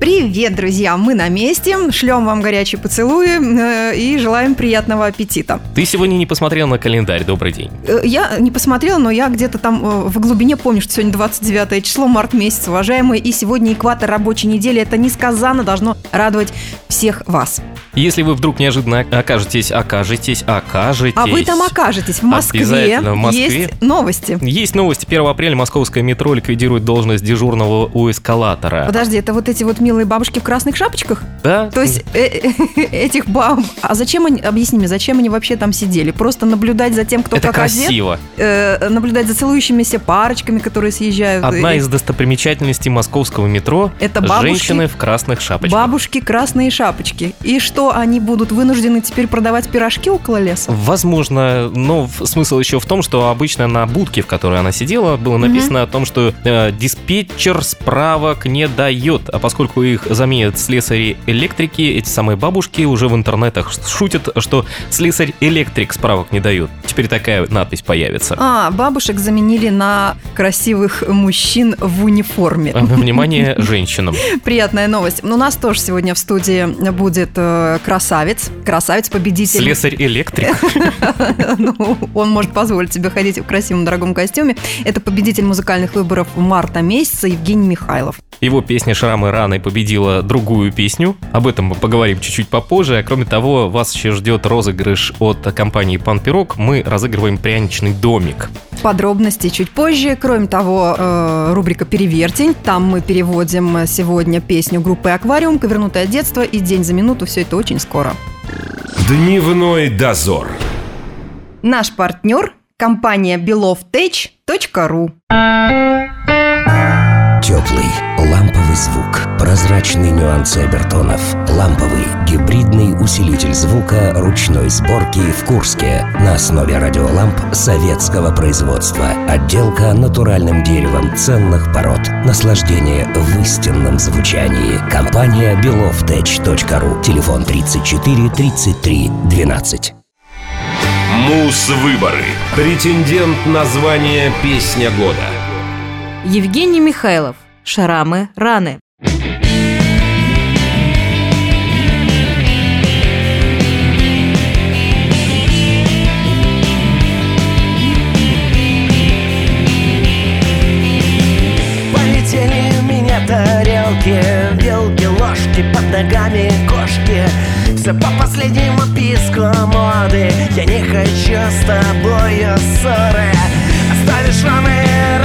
Привет, друзья! Мы на месте, шлем вам горячие поцелуи э, и желаем приятного аппетита. Ты сегодня не посмотрел на календарь, добрый день. Э, я не посмотрела, но я где-то там э, в глубине помню, что сегодня 29 число, март месяц, уважаемые, и сегодня экватор рабочей недели. Это несказанно должно радовать всех вас. Если вы вдруг неожиданно окажетесь, окажетесь, окажетесь... А вы там окажетесь в Москве. Обязательно в Москве. Есть новости. Есть новости. 1 апреля московское метро ликвидирует должность дежурного у эскалатора. Подожди, это вот эти вот милые бабушки в красных шапочках? Да? То есть э, э, этих баб... А зачем они, объясни мне, зачем они вообще там сидели? Просто наблюдать за тем, кто Это как красиво. одет? Э, наблюдать за целующимися парочками, которые съезжают? Одна из достопримечательностей московского метро Это бабушки? женщины в красных шапочках. Бабушки красные шапочки. И что, они будут вынуждены теперь продавать пирожки около леса? Возможно, но смысл еще в том, что обычно на будке, в которой она сидела, было написано о том, что э, диспетчер справок не дает, а поскольку их заменят слесари-электрики, эти самые бабушки уже в интернетах шутят, что слесарь-электрик справок не дает. Теперь такая надпись появится. А, бабушек заменили на красивых мужчин в униформе. Внимание женщинам. Приятная новость. У нас тоже сегодня в студии будет э, красавец. Красавец-победитель. Слесарь-электрик. Ну, он может позволить себе ходить в красивом дорогом костюме. Это победитель музыкальных выборов марта месяца Евгений Михайлов. Его песня «Шрамы раны» победила другую песню. Об этом мы поговорим чуть-чуть попозже. А кроме того, вас еще ждет розыгрыш от компании «Пан Пирог». Мы разыгрываем пряничный домик. Подробности чуть позже. Кроме того, э, рубрика «Перевертень». Там мы переводим сегодня песню группы «Аквариум», «Ковернутое детство» и «День за минуту». Все это очень скоро. Дневной дозор. Наш партнер – компания belovtech.ru Теплый, ламповый звук, прозрачные нюансы обертонов, ламповый, гибридный усилитель звука ручной сборки в Курске на основе радиоламп советского производства. Отделка натуральным деревом ценных пород. Наслаждение в истинном звучании. Компания belovtech.ru. Телефон 34 33 12. Мус-выборы. Претендент на звание «Песня года». Евгений Михайлов. Шарамы раны. Тарелки, вилки, ложки под ногами кошки. Все по последнему писку моды. Я не хочу с тобою ссоры. Оставишь раны,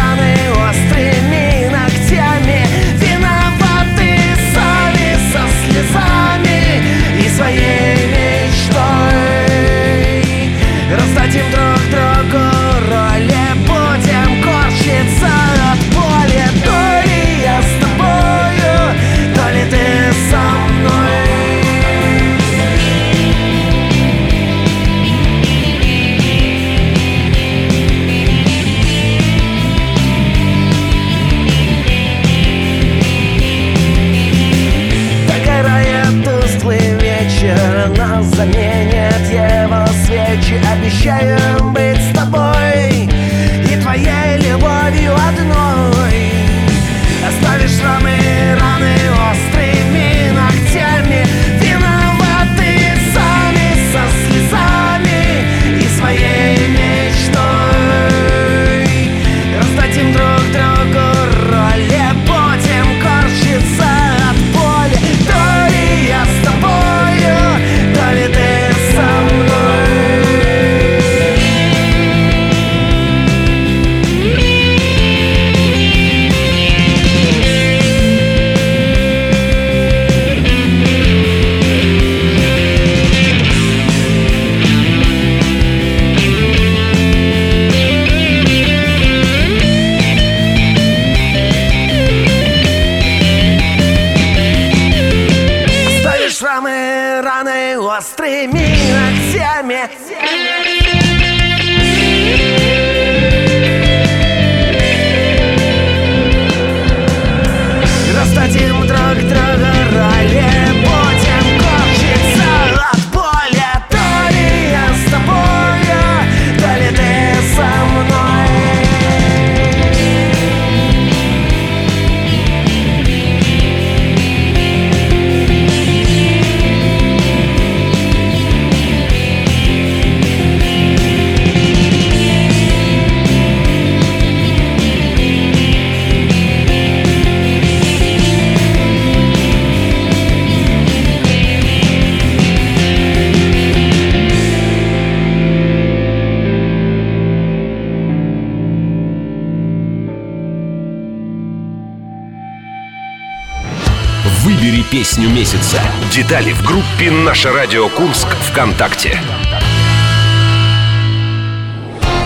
песню месяца. Детали в группе «Наше радио Курск» ВКонтакте.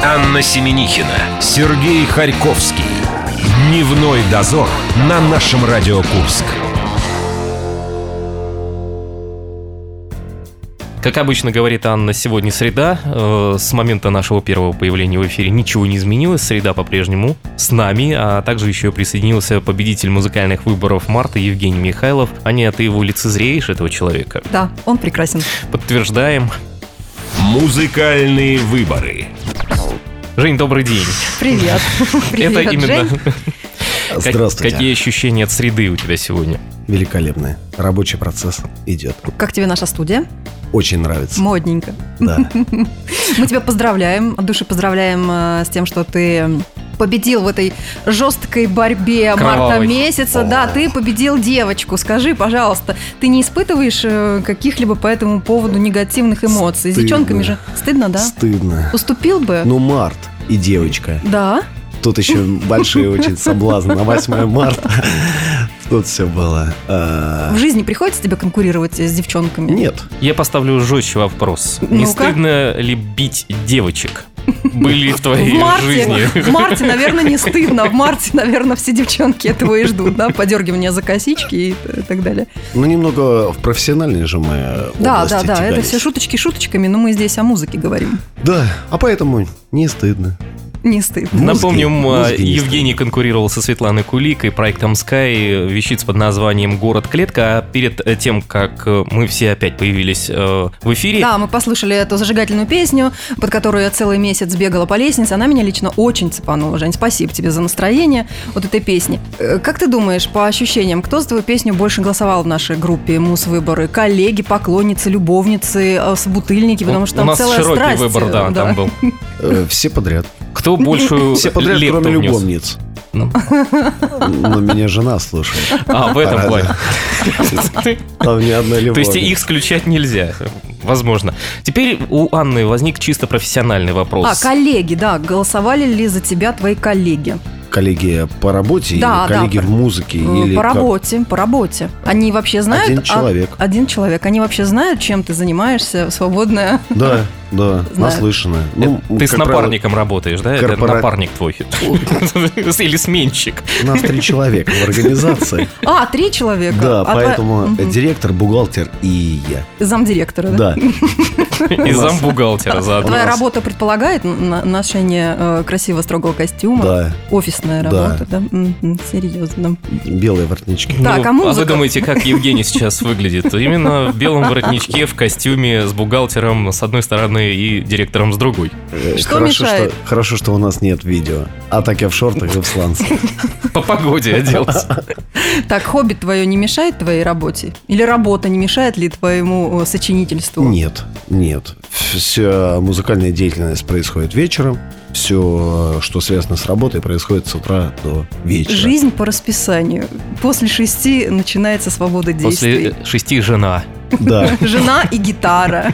Анна Семенихина, Сергей Харьковский. Дневной дозор на нашем Радио Курск. Как обычно говорит Анна, сегодня среда. Э, С момента нашего первого появления в эфире ничего не изменилось. Среда по-прежнему с нами, а также еще присоединился победитель музыкальных выборов марта Евгений Михайлов. Аня, ты его лицезреешь, этого человека? Да, он прекрасен. Подтверждаем. Музыкальные выборы. Жень, добрый день. Привет. Привет, Это именно... Жень. Как- Здравствуйте. Какие ощущения от среды у тебя сегодня? Великолепный. Рабочий процесс идет. Как тебе наша студия? Очень нравится. Модненько. Да. Мы тебя поздравляем, от души поздравляем э, с тем, что ты победил в этой жесткой борьбе марта Кровавой. месяца. Да, ты победил девочку. Скажи, пожалуйста, ты не испытываешь э, каких-либо по этому поводу негативных эмоций? С Стыдно. девчонками же стыдно, да? Стыдно. Уступил бы? Ну, март и девочка. Да. Тут еще большие очень соблазны на 8 марта. Тут все было. А, В жизни приходится тебе конкурировать с девчонками? Нет. Я поставлю жестче вопрос. Не стыдно ли бить девочек? Были в твоей В марте, жизни? в марте, наверное, не стыдно. В марте, наверное, все девчонки этого и ждут, да, подергивание за косички и так далее. Ну, немного в профессиональной же мы Да, да, да, это все шуточки шуточками, но мы здесь о музыке говорим. Да, а поэтому не стыдно. Не стыдно. Напомним, Мозги- а, Евгений конкурировал со Светланой Куликой проектом Sky, вещиц под названием «Город клетка». А перед э, тем, как э, мы все опять появились э, в эфире, Да, мы послушали эту зажигательную песню, под которую я целый месяц бегала по лестнице. Она меня лично очень цепанула, Жень. Спасибо тебе за настроение вот этой песни. Как ты думаешь, по ощущениям, кто за твою песню больше голосовал в нашей группе Мус-выборы? Коллеги, поклонницы, любовницы, собутыльники? Потому что у там нас целая широкий страсть. выбор, да, там был. Все подряд. Кто большую Все подряд, лепту кроме внес? любовниц. Ну. Но меня жена слушает. А, в этом А, плане. Там ни одной любовь. То есть их исключать нельзя, возможно. Теперь у Анны возник чисто профессиональный вопрос. А, коллеги, да, голосовали ли за тебя твои коллеги? Коллеги по работе Да, или да, коллеги по- в музыке? Э, или по как? работе, по работе. Они вообще знают... Один а- человек. один человек. Они вообще знают, чем ты занимаешься в свободное... Да, да, Знаю. наслышано. Ну, Ты с как правило, напарником работаешь, да? Это корпора- напарник твой. Или сменщик. У нас три человека в организации. А, три человека? Да, А поэтому директор, бухгалтер и я. Замдиректора, да? Да. И замбухгалтера заодно. Твоя работа предполагает ношение э, красивого строгого костюма? Да, Офисная Да. работа, да? Мгм, серьезно. белые воротнички. Так, а музыка? вы думаете, как Евгений сейчас выглядит? Именно в белом воротничке, в костюме, с бухгалтером с одной стороны и директором с другой. Э, Что хорошо, мешает? Что, хорошо, что у нас нет видео. А так я в шортах и в сланце. По погоде оделся. Так, хобби твое не мешает твоей работе? Или работа не мешает ли твоему э, сочинительству? Нет, нет. Вся музыкальная деятельность происходит вечером. Все, что связано с работой, происходит с утра до вечера. Жизнь по расписанию. После шести начинается свобода действий. После шести жена. Да, Жена и гитара.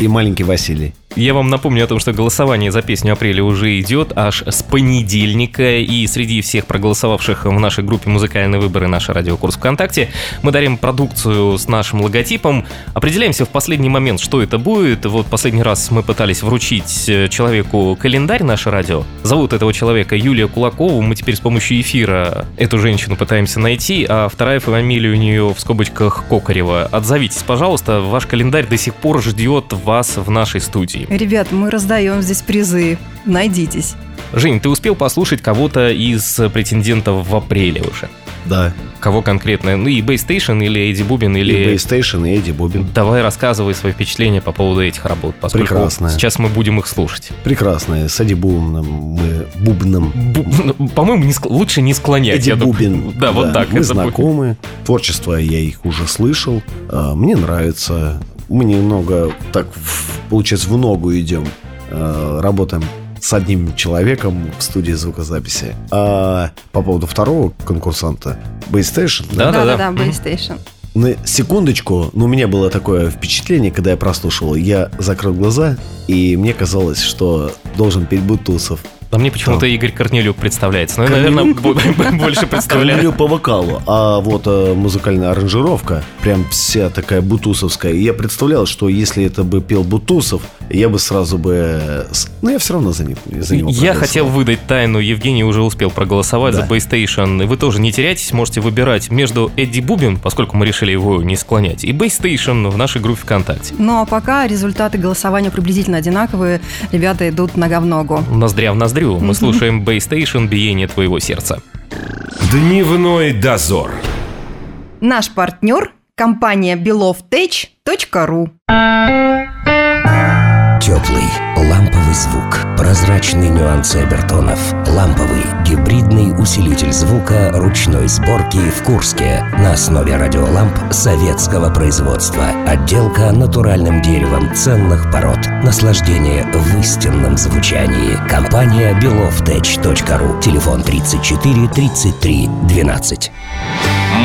и маленький Василий. Я вам напомню о том, что голосование за песню апреля уже идет аж с понедельника. И среди всех проголосовавших в нашей группе «Музыкальные выборы» наша радиокурс ВКонтакте мы дарим продукцию с нашим логотипом. Определяемся в последний момент, что это будет. Вот последний раз мы пытались вручить э, человеку календарь наше радио. Зовут этого человека Юлия Кулакова. Мы теперь с помощью эфира эту женщину пытаемся найти, а вторая фамилия у нее в скобочках Кокарева. Отзовитесь, пожалуйста, ваш календарь до сих пор ждет вас в нашей студии. Ребят, мы раздаем здесь призы. Найдитесь. Жень, ты успел послушать кого-то из претендентов в апреле уже? Да, Кого конкретно? Ну и Base Station или Эдди Бубин и или... Base Station, и Эдди Бубин. Давай рассказывай свои впечатления по поводу этих работ, поскольку Прекрасно. сейчас мы будем их слушать. Прекрасные, с Эдди Бубном, мы Бубном. Бу- По-моему, не ск- лучше не склонять. Эдди. Бубин. Да, вот так. Мы это будет. знакомы. Творчество я их уже слышал. А, Мне нравится. Мы немного так, получается, в ногу идем. А, Работаем с одним человеком в студии звукозаписи. А по поводу второго конкурсанта, Base Station, Да, да, да. Да-да-да, Base Station. на секундочку, но у меня было такое впечатление, когда я прослушал. Я закрыл глаза, и мне казалось, что должен петь Бутусов. А мне почему-то Игорь Корнелюк представляется. Ну, я, наверное, бо- больше представляю. Корнелю по вокалу, а вот э, музыкальная аранжировка, прям вся такая бутусовская. И я представлял, что если это бы пел Бутусов, я бы сразу бы... э, с- Ну, я все равно за, них, за него Я хотел выдать тайну, Евгений уже успел проголосовать Да. за Baystation. И Вы тоже не теряйтесь, можете выбирать между Эдди Бубин, поскольку мы решили его не склонять, и Baystation в нашей группе ВКонтакте. Ну а пока результаты голосования приблизительно одинаковые. Ребята идут нога в ногу. Ноздря в ноздрю. Мы слушаем Baystation «Биение твоего сердца». Дневной дозор. Наш партнер – компания belovtech.ru. Теплый, ламповый звук, прозрачные нюансы обертонов, ламповый, гибридный усилитель звука ручной сборки в Курске на основе радиоламп советского производства. Отделка натуральным деревом ценных пород. Наслаждение в истинном звучании. Компания belovtech.ru. Телефон 34 33 12.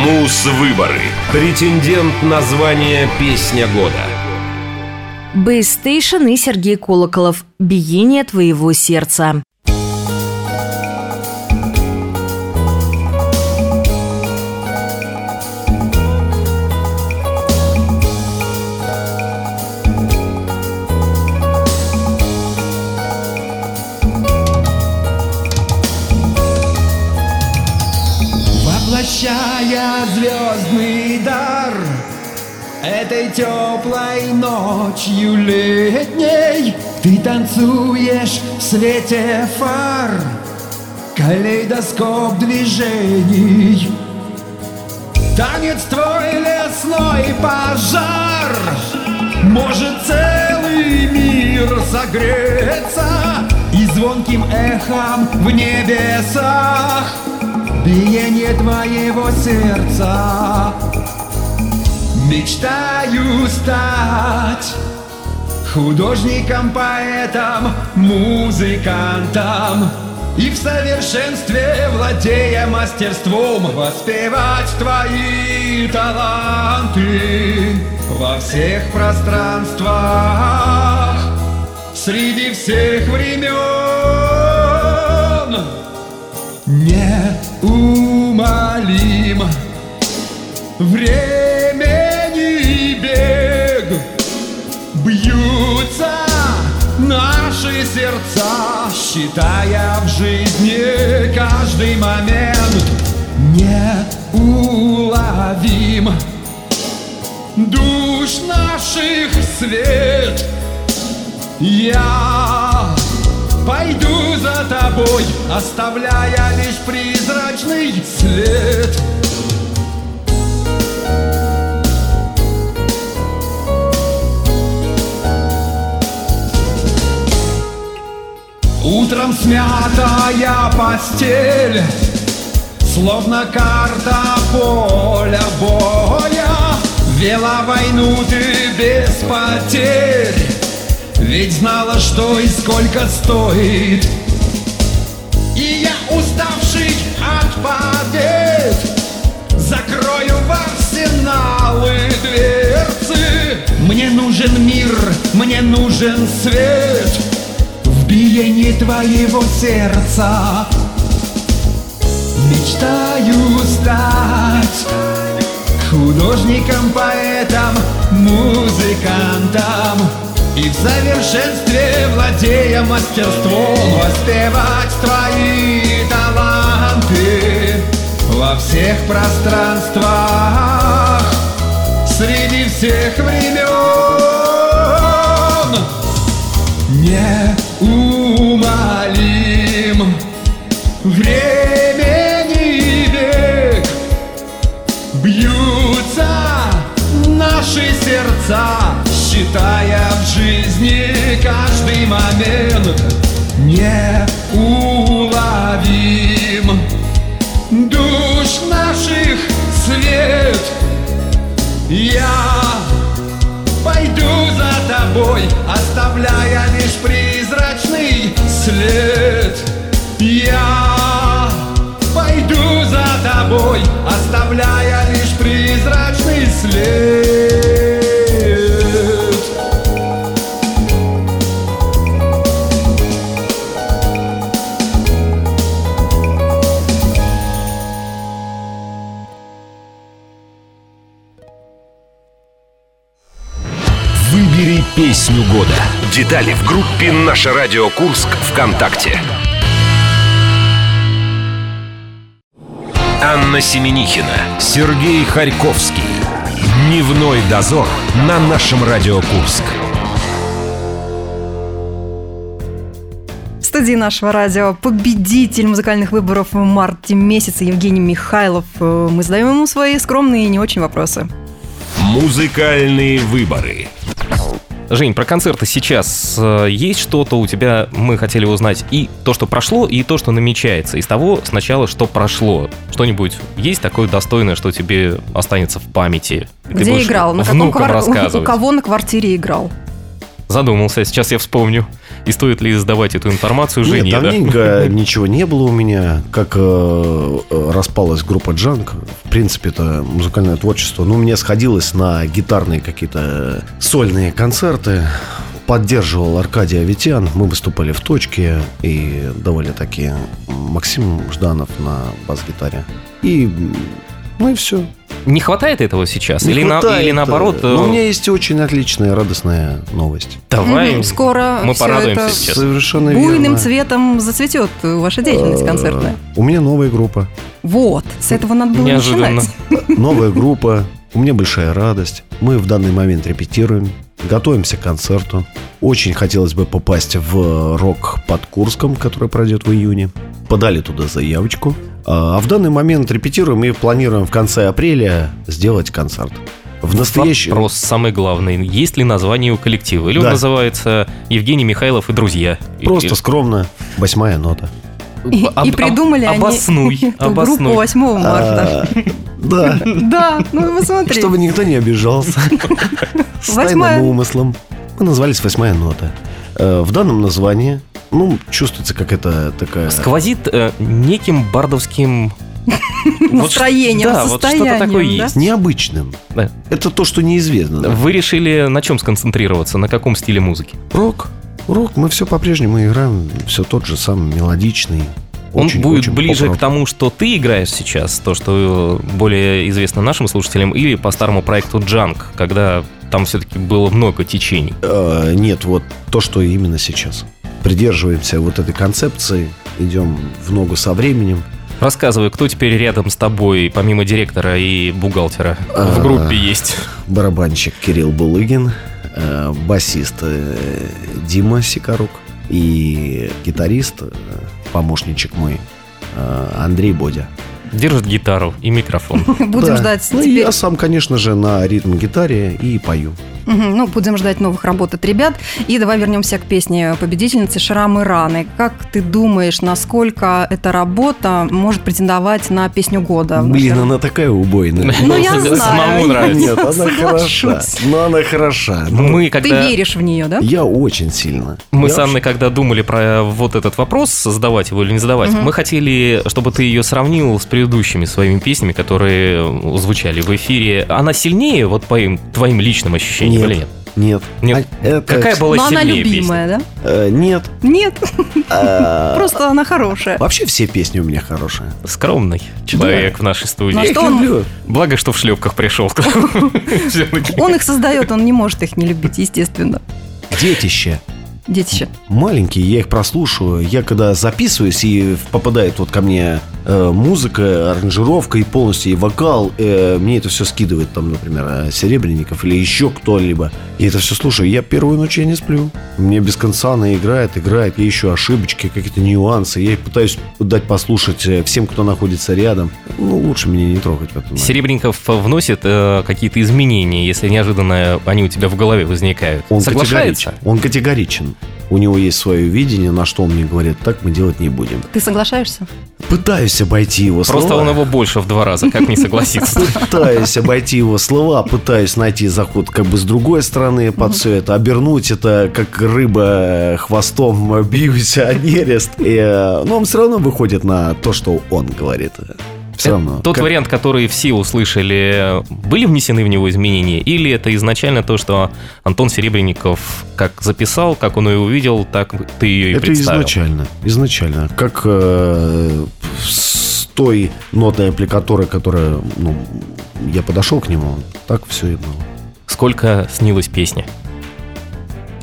Муз-выборы. Претендент на звание «Песня года». Base Station и Сергей Колоколов. Биение твоего сердца. Воплощая звездный дар Этой теплой ночью летней Ты танцуешь в свете фар Калейдоскоп движений. Танец твой лесной пожар Может целый мир согреться И звонким эхом в небесах Биение твоего сердца Мечтаю стать Художником, поэтом, музыкантом И в совершенстве, владея мастерством Воспевать твои таланты Во всех пространствах Среди всех времен. Неумолим. Времени Бьются наши сердца Считая в жизни каждый момент Неуловим. Душ наших свет Я пойду за тобой Оставляя лишь призрачный след смятая постель Словно карта поля боя. Вела войну ты без потерь Ведь знала, что и сколько стоит. И я уставший от побед Закрою в арсеналы дверцы. Мне нужен мир, мне нужен свет биении твоего сердца. Мечтаю стать Художником, поэтом, музыкантом И в совершенстве, владея мастерством Воспевать твои таланты Во всех пространствах Среди всех времен Неумолим Времени век Бьются наши сердца Считая в жизни каждый момент Неуловим. Душ наших свет. Я пойду за тобой Оставляя лишь призрачный след Я пойду за тобой Оставляя Детали в группе «Наше радио Курск» ВКонтакте. Анна Семенихина, Сергей Харьковский. Дневной дозор на нашем Радио Курск. В студии нашего радио победитель музыкальных выборов в марте месяце Евгений Михайлов. Э, Мы задаем ему свои скромные и не очень вопросы. Музыкальные выборы. Жень, про концерты сейчас э, есть что-то у тебя, мы хотели узнать и то, что прошло, и то, что намечается. Из того сначала, что прошло. Что-нибудь есть такое достойное, что тебе останется в памяти? Ты Где будешь играл? На каком квар- У кого на квартире играл? Задумался, сейчас я вспомню. И стоит ли сдавать эту информацию Жене, Нет, да? давненько ничего не было у меня. Как э, э, распалась группа Джанк, в принципе, это музыкальное творчество. Ну, у меня сходилось на гитарные какие-то сольные концерты. Поддерживал Аркадий Аветян. Мы выступали в точке и давали такие Максим Жданов на бас-гитаре. И ну и все. Не хватает этого сейчас? Не или, на- хватает, или наоборот, э, но э, у меня есть очень отличная, радостная новость. давай Мгм, Скоро мы порадуемся это сейчас. Совершенно буйным верно. цветом зацветет ваша деятельность Э, концертная. У меня новая группа. Вот, с этого надо было Неожиданно. начинать. Новая группа. У меня большая радость. Мы в данный момент репетируем. Готовимся к концерту. Очень хотелось бы попасть в рок под Курском, который пройдет в июне. Подали туда заявочку. А в данный момент репетируем и планируем в конце апреля сделать концерт. В настоящем... Вопрос самый главный. Есть ли название у коллектива? Или он Да. называется Евгений Михайлов и друзья? Просто Или- скромно. Восьмая нота. И, Об- и придумали об- обоснуй, они эту обоснуй. группу 8 марта. А, Да. Да, ну посмотри. Чтобы никто не обижался. С тайным умыслом. Мы назвались «Восьмая нота». Э, В данном названии, ну, чувствуется какая-то такая... Сквозит э, неким бардовским... вот Настроением, ш- Да, вот что-то состоянием, такое да? есть. необычным. Да. Это то, что неизвестно. да. Вы решили на чем сконцентрироваться? На каком стиле музыки? Рок. Рок. Мы все по-прежнему играем. Все тот же самый мелодичный. Он очень- будет очень ближе поп-рок. к тому, что ты играешь сейчас, то, что более известно нашим слушателям, или по старому проекту Джанк, когда там все-таки было много течений. Э, Нет, вот то, что именно сейчас. Придерживаемся вот этой концепции. Идем в ногу со временем. Рассказывай, кто теперь рядом с тобой, помимо директора и бухгалтера, в А. группе есть? барабанщик Кирилл Булыгин, э, басист э, Дима Сикарук и гитарист, э, помощничек мой э, Андрей Бодя. Держит гитару и микрофон. Будем Да. ждать Ну, я сам, конечно же, на ритм-гитаре и пою. Мгм, Ну, будем ждать новых работ от ребят. И давай вернемся к песне победительницы «Шрамы раны». Как ты думаешь, насколько эта работа может претендовать на песню года? Блин, она такая убойная. Ну, я знаю. Самому нравится. Нет, она хороша. Но она хороша. Ну, Мы Ты когда... веришь в нее, да? Я очень сильно. Мы Я с Анной, когда думали про вот этот вопрос, задавать его или не задавать, мы хотели, чтобы ты ее сравнил с предыдущими своими песнями, которые звучали в эфире. Она сильнее, вот по им- твоим личным ощущениям, Нет. или нет? Нет. Нет. А это- Какая была Но она сильнее любимая, да? Э, Нет. Нет, А, просто она хорошая. Вообще все песни у меня хорошие. песня? Скромный человек в нашей студии. Ну, Я их что он- люблю. Благо, что в шлепках пришел. Он их создает, он не может их не любить, естественно. Детище. Детище. Маленькие, я их прослушиваю. Я когда записываюсь и попадает вот ко мне э, музыка, аранжировка и полностью и вокал, э, мне это все скидывает там, например, э, Серебренников или еще кто-либо. Я это все слушаю. Я первую ночь я не сплю. Мне без конца она играет, играет. Я ищу ошибочки, какие-то нюансы. Я пытаюсь дать послушать э, всем, кто находится рядом. Ну, лучше меня не трогать в этом. Серебренников вносит э, какие-то изменения, если неожиданно они у тебя в голове возникают. Он Соглашается? категоричен. Он категоричен. У него есть свое видение, на что он мне говорит, так мы делать не будем. Ты соглашаешься? Пытаюсь обойти его Просто слова. он его больше в два раза, как не согласиться. Пытаюсь обойти его слова, пытаюсь найти заход как бы с другой стороны под все это, обернуть это как рыба э, хвостом бьюсь о нерест. Э, но он все равно выходит на то, что он говорит. Все равно. Тот Как- вариант, который все услышали, были внесены в него изменения? Или это изначально то, что Антон Серебренников как записал, как он ее увидел, так ты ее и Это представил? изначально. Изначально. Как э, с той нотной аппликатурой, которая, ну, я подошел к нему, так все и было. Сколько снилась песня?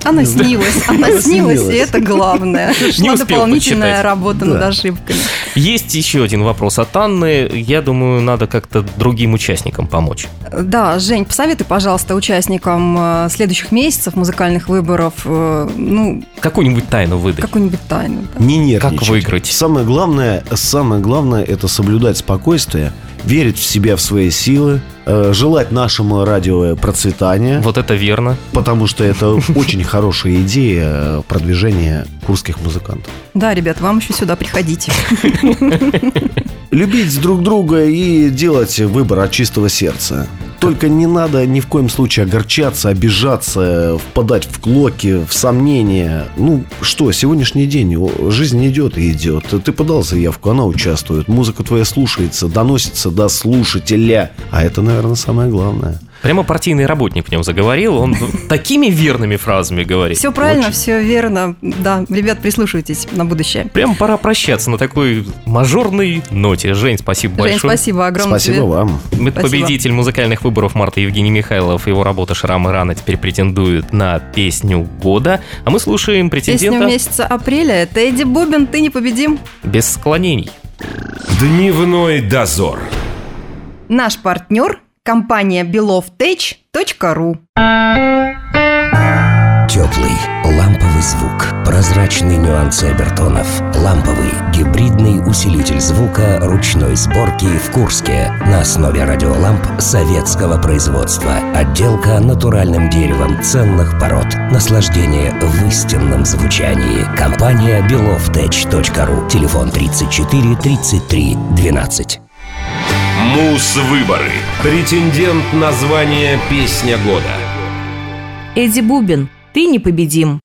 Она снилась, она снилась, и это главное. Шла дополнительная почитать. работа над ошибками. Есть еще один вопрос от Анны. Я думаю, надо как-то другим участникам помочь. Да, Жень, посоветуй, пожалуйста, участникам э, следующих месяцев музыкальных выборов, э, ну, Какую-нибудь тайну выдать. какую-нибудь тайну. да. Не нервничать. Как выиграть? Самое главное, самое главное это соблюдать спокойствие, верить в себя, в свои силы, э, желать нашему радио процветания, Вот это верно. потому что это очень хорошая идея э, продвижения курских музыкантов. Да, ребят, вам еще сюда приходите. Любить друг друга и делать выбор от чистого сердца. Только не надо ни в коем случае огорчаться, обижаться, впадать в клоки, в сомнения. Ну что, сегодняшний день, жизнь идет и идет. Ты подал заявку, она участвует, музыка твоя слушается, доносится до слушателя. А это, наверное, самое главное. Прямо партийный работник в нем заговорил. Он такими верными фразами говорит. Все правильно, Очень. все верно. Да, ребят, прислушивайтесь на будущее. Прям пора прощаться на такой мажорной ноте. Жень, спасибо Жень, большое. спасибо огромное Спасибо тебе. вам. Мы- Спасибо. Победитель музыкальных выборов Марта Евгений Михайлов. Его работа «Шрамы раны» теперь претендует на песню года. А мы слушаем Песня претендента месяца апреля. Это Эдди Бубин, ты непобедим. без склонений. Дневной дозор. Наш партнер – компания belovtech.ru. Теплый, ламповый звук, прозрачный нюансы обертонов, ламповый гибридный усилитель звука ручной сборки в Курске на основе радиоламп советского производства. Отделка натуральным деревом ценных пород. Наслаждение в истинном звучании. Компания belovtech.ru. Телефон 34 33 12. Мус-выборы. Претендент на звание «Песня года». Эдди Бубин, ты непобедим.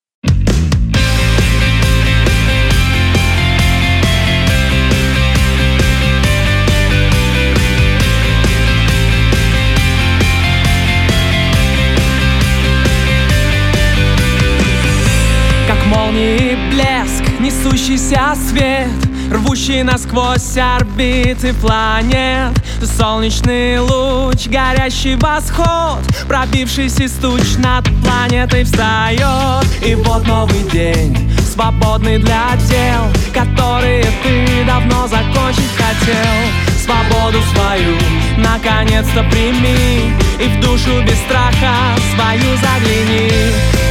Как молнии блеск, несущийся свет Рвущий насквозь орбиты планет. Солнечный луч, горящий восход Пробившись из туч над планетой встает. И вот новый день, свободный для дел Которые ты давно закончить хотел. Свободу свою наконец-то прими И в душу без страха свою загляни.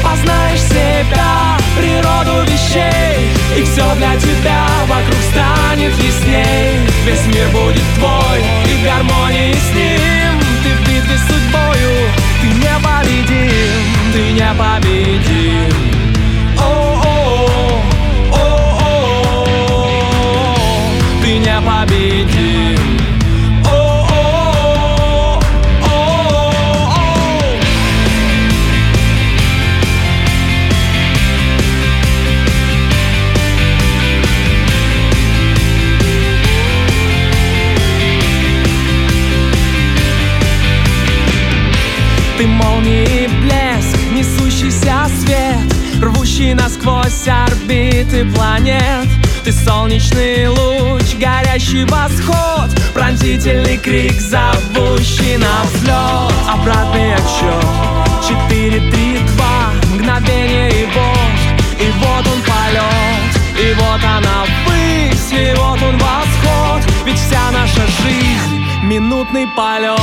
Познаешь себя, природу вещей И все для тебя вокруг станет ясней. Весь мир будет твой и в гармонии с ним. Ты в битве с судьбою, ты непобедим Ты непобедим орбиты планет Ты солнечный луч, горящий восход. Пронзительный крик, зовущий на взлет. Обратный отсчет. Четыре, три, два. Мгновение и вот И вот он полет. И вот она ввысь. И вот он восход. Ведь вся наша жизнь Минутный полет.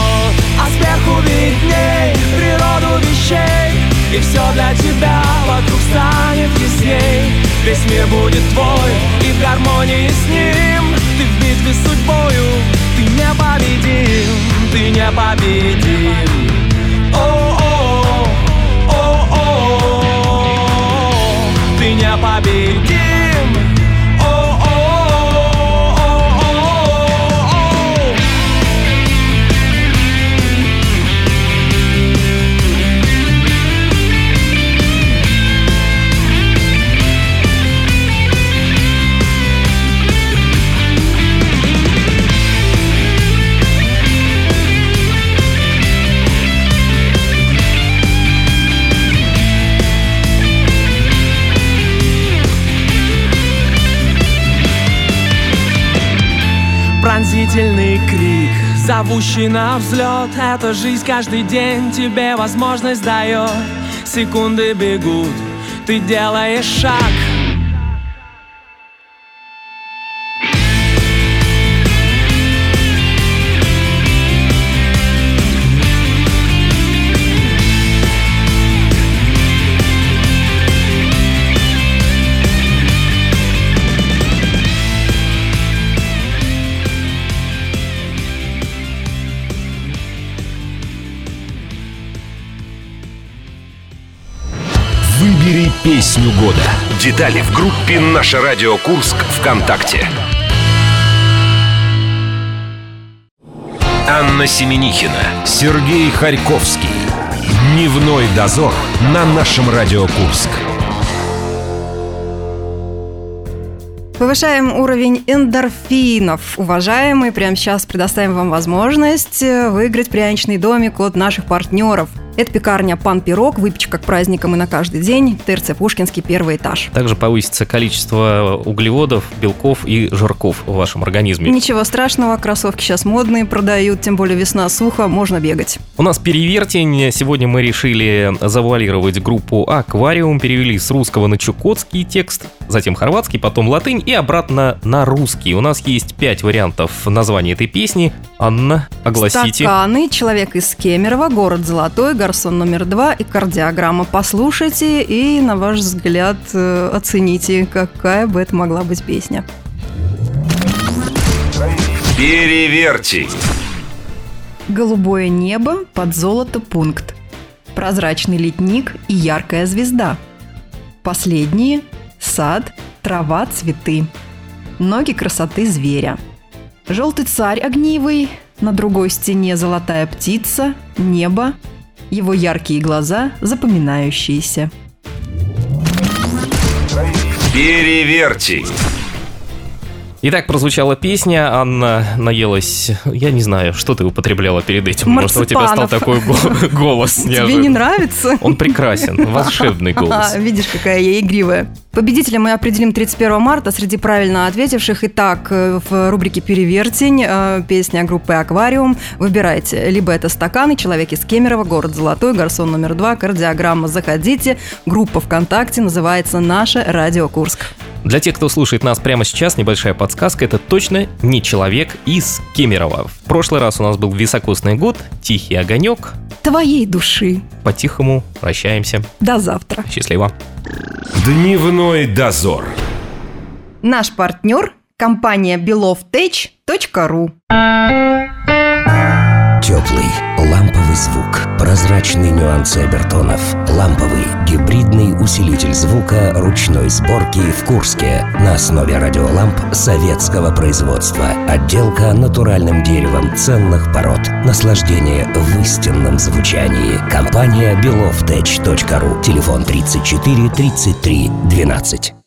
А сверху видней Природу вещей. И все для тебя Вокруг станет ясней Весь мир будет твой И в гармонии с ним. Ты в битве с судьбою Ты непобедим Ты непобедим зовущий на взлет Эта жизнь каждый день тебе возможность дает Секунды бегут, ты делаешь шаг Детали в группе «Наше радио Курск» ВКонтакте. Анна Семенихина, Сергей Харьковский. Дневной дозор на нашем Радио Курск. Повышаем уровень эндорфинов. Уважаемые, прямо сейчас предоставим вам возможность э, выиграть пряничный домик от наших партнеров – это пекарня «Пан Пирог», выпечка к праздникам и на каждый день, ТРЦ «Пушкинский», первый этаж. Также повысится количество углеводов, белков и жирков в вашем организме. Ничего страшного, кроссовки сейчас модные продают, тем более весна сухо, можно бегать. У нас перевертень. Сегодня мы решили завуалировать группу «Аквариум», перевели с русского на чукотский текст, затем хорватский, потом латынь и обратно на русский. У нас есть пять вариантов названия этой песни. Анна, огласите. Стаканы, человек из Кемерово, город Золотой, гарсон номер два и кардиограмма. Послушайте и, на ваш взгляд, э, оцените, какая бы это могла быть песня. Переверьте. Голубое небо под золото пункт. Прозрачный летник и яркая звезда. Последние – сад, трава, цветы. Ноги красоты зверя. Желтый царь огнивый, на другой стене золотая птица, небо, его яркие глаза запоминающиеся. Переверьте. Итак, прозвучала песня, Анна наелась, я не знаю, что ты употребляла перед этим. Может, у тебя стал такой голос Тебе не нравится? Он прекрасен, волшебный голос. Видишь, какая я игривая. Победителя мы определим 31 марта среди правильно ответивших. Итак, э, в рубрике «Перевертень» э, песня группы «Аквариум». Выбирайте. Либо это «Стаканы», «Человек из Кемерово», «Город Золотой», «Гарсон номер два», «Кардиограмма». Заходите. Группа ВКонтакте называется «Наше Радио Курск». Для тех, кто слушает нас прямо сейчас, небольшая подсказка. Это точно не человек из Кемерово. В прошлый раз у нас был високосный год, тихий огонек. Твоей души. По-тихому прощаемся. До завтра. Счастливо. Дневной дозор. Наш партнер – компания belovtech.ru Теплый, ламповый звук, прозрачные нюансы обертонов, ламповый, гибридный усилитель звука ручной сборки в Курске на основе радиоламп советского производства. Отделка натуральным деревом ценных пород. Наслаждение в истинном звучании. Компания belovtech.ru. Телефон 34 33 12.